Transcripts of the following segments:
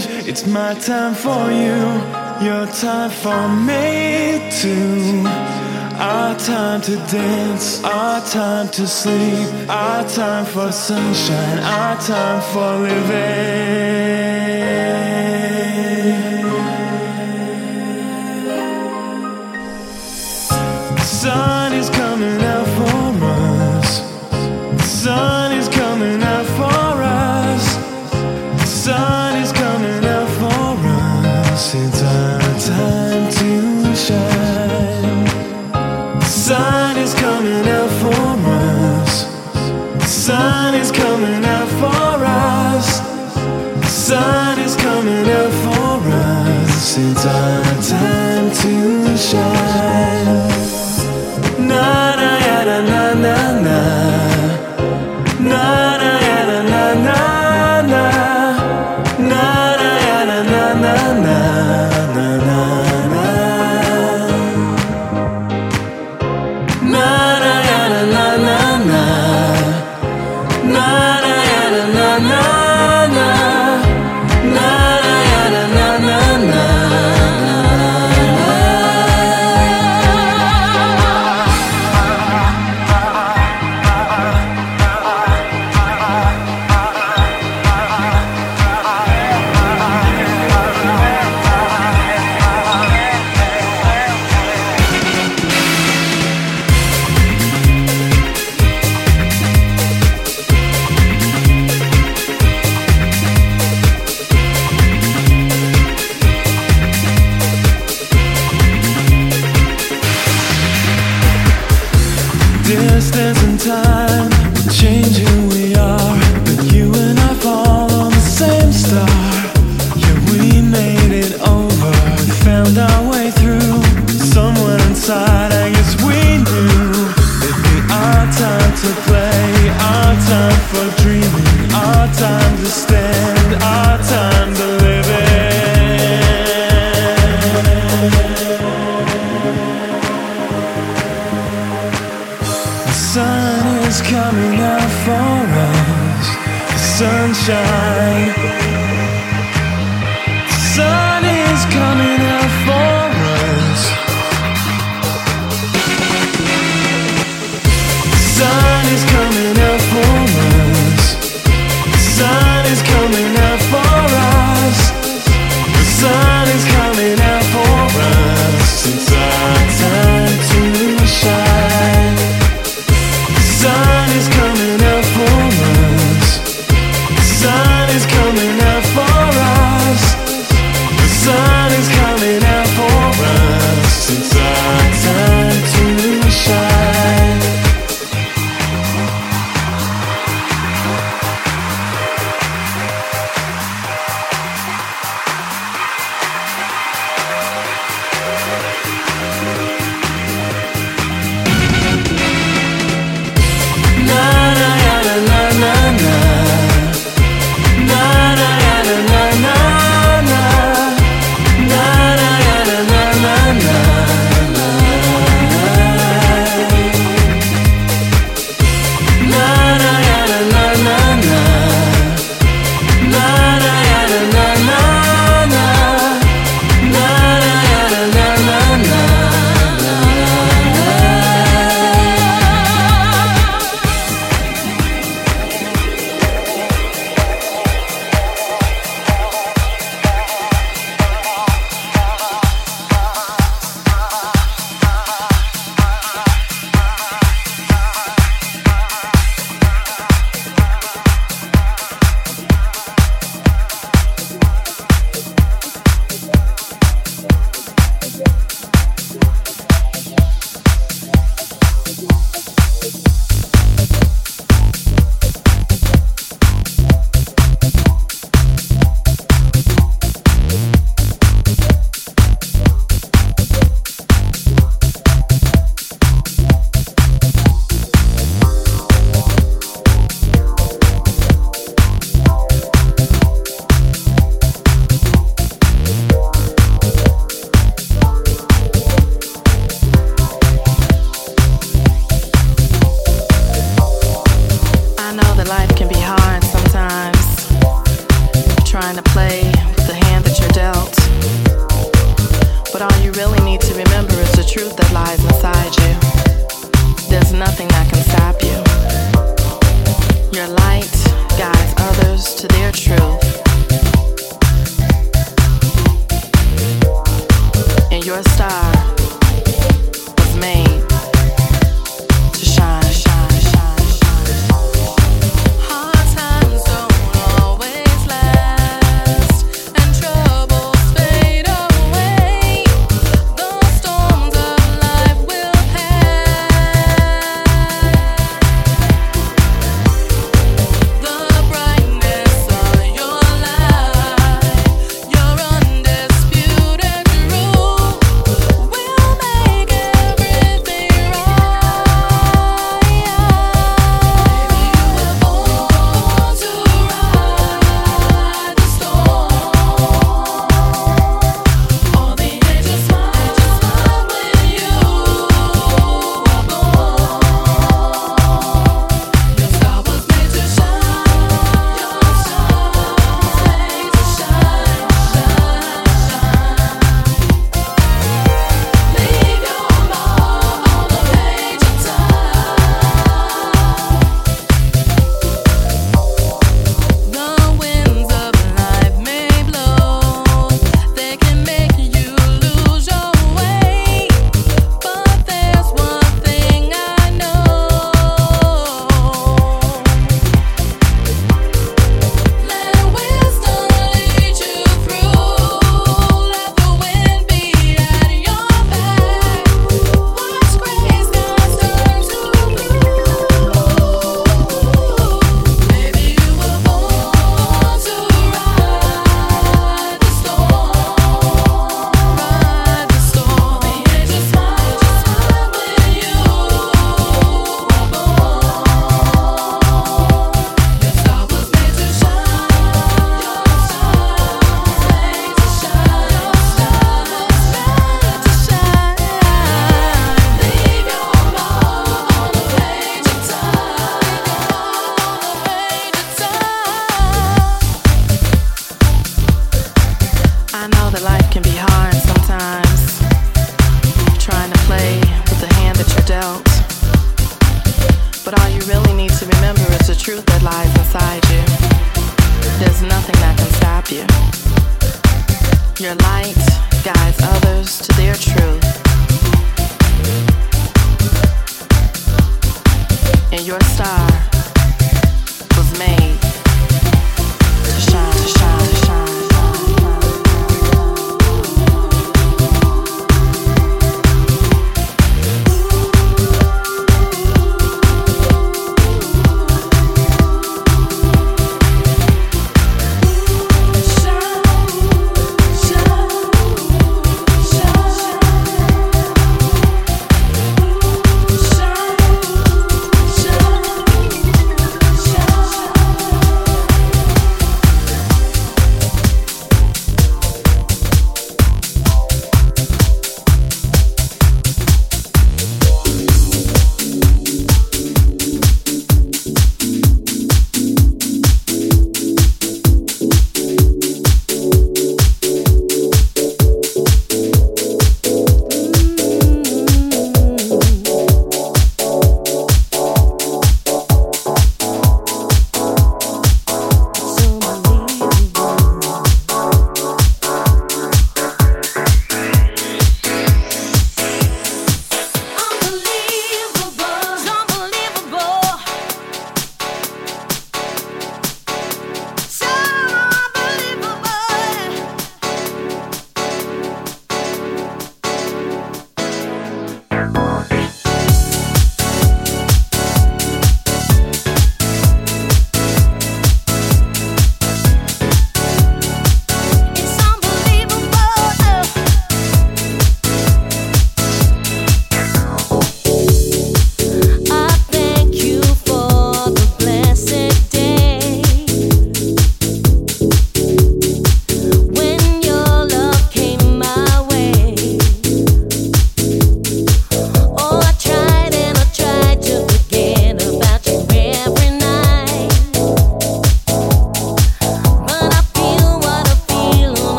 change. It's my time for you, your time for me too. Our time to dance, our time to sleep, our time for sunshine, our time for living.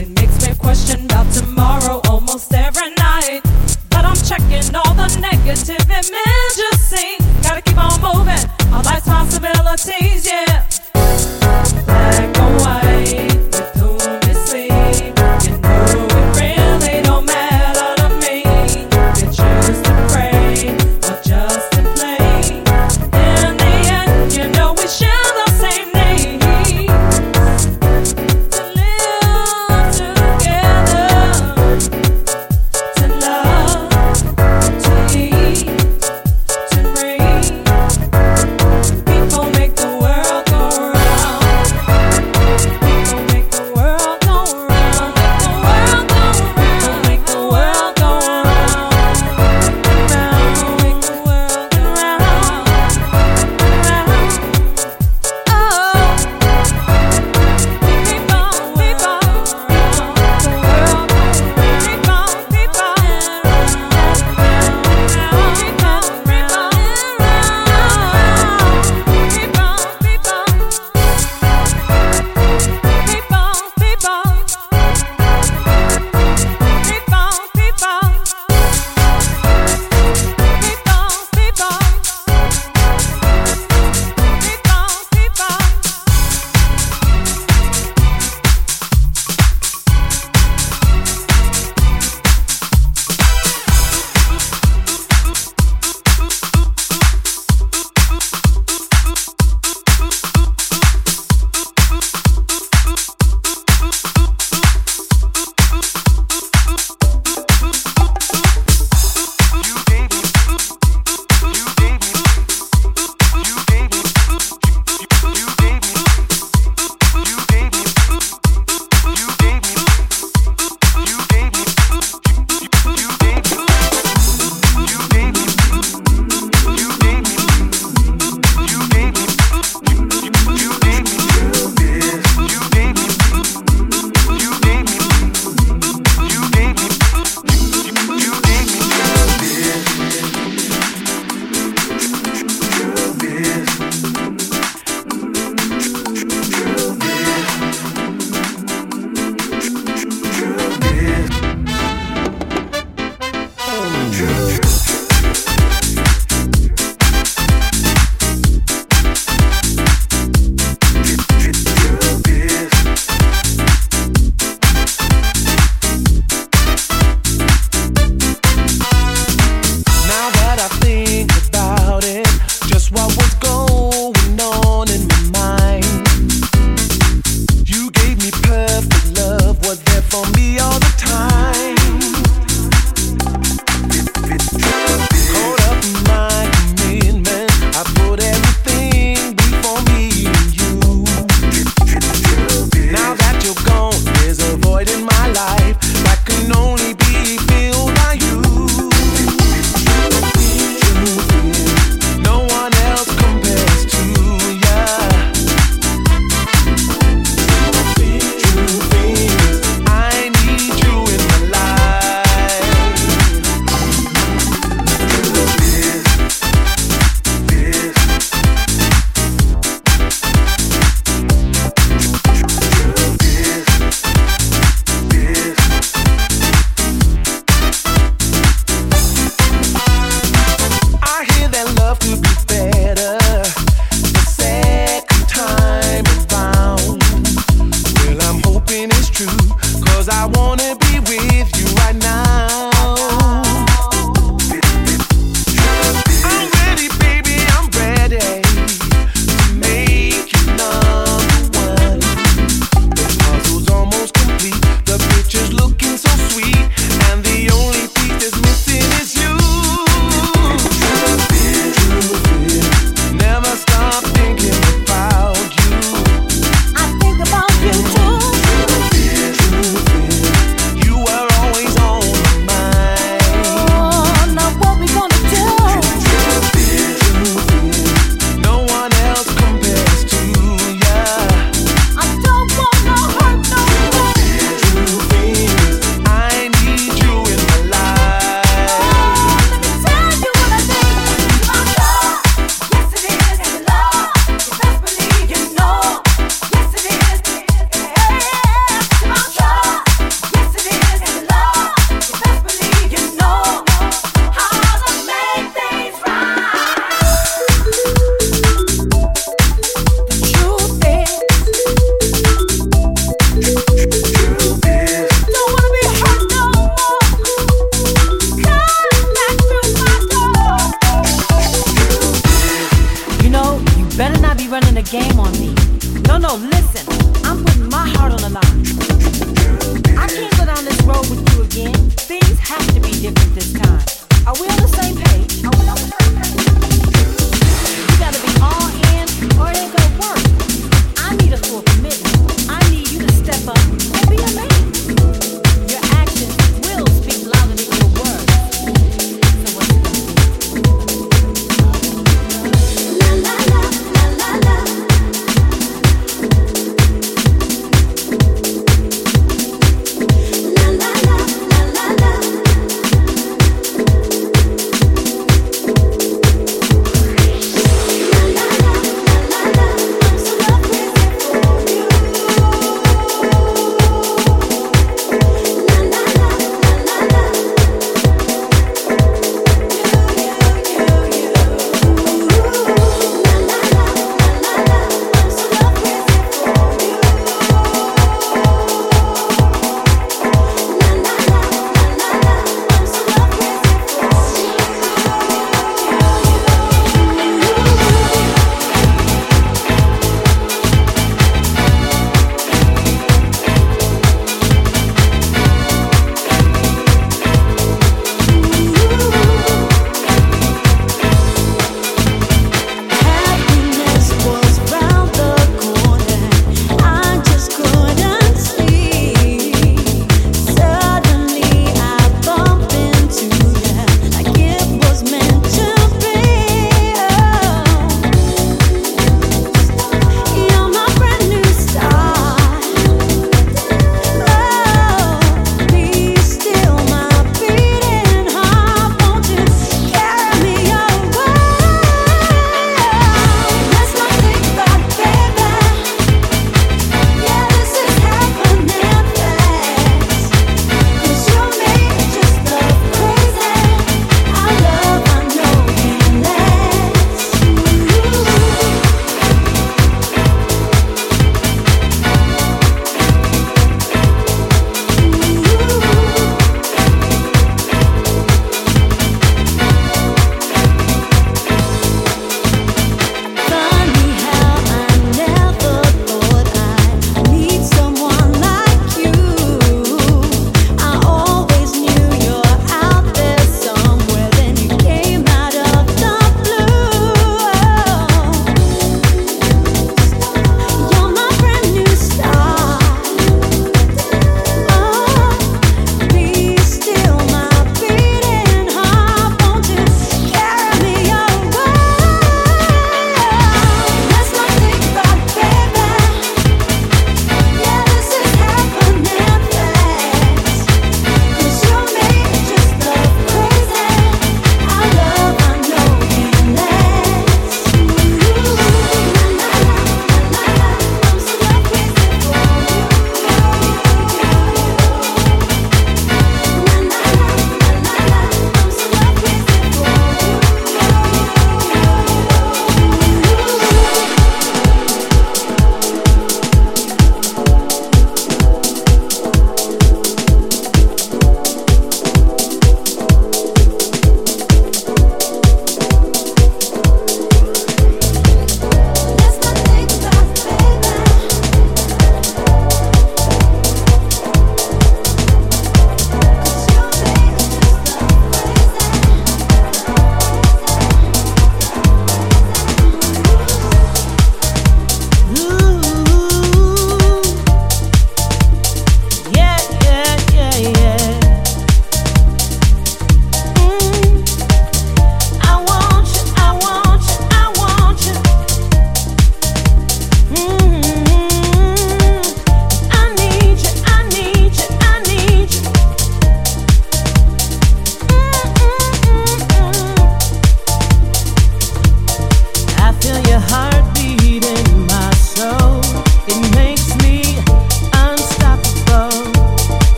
It makes me question about tomorrow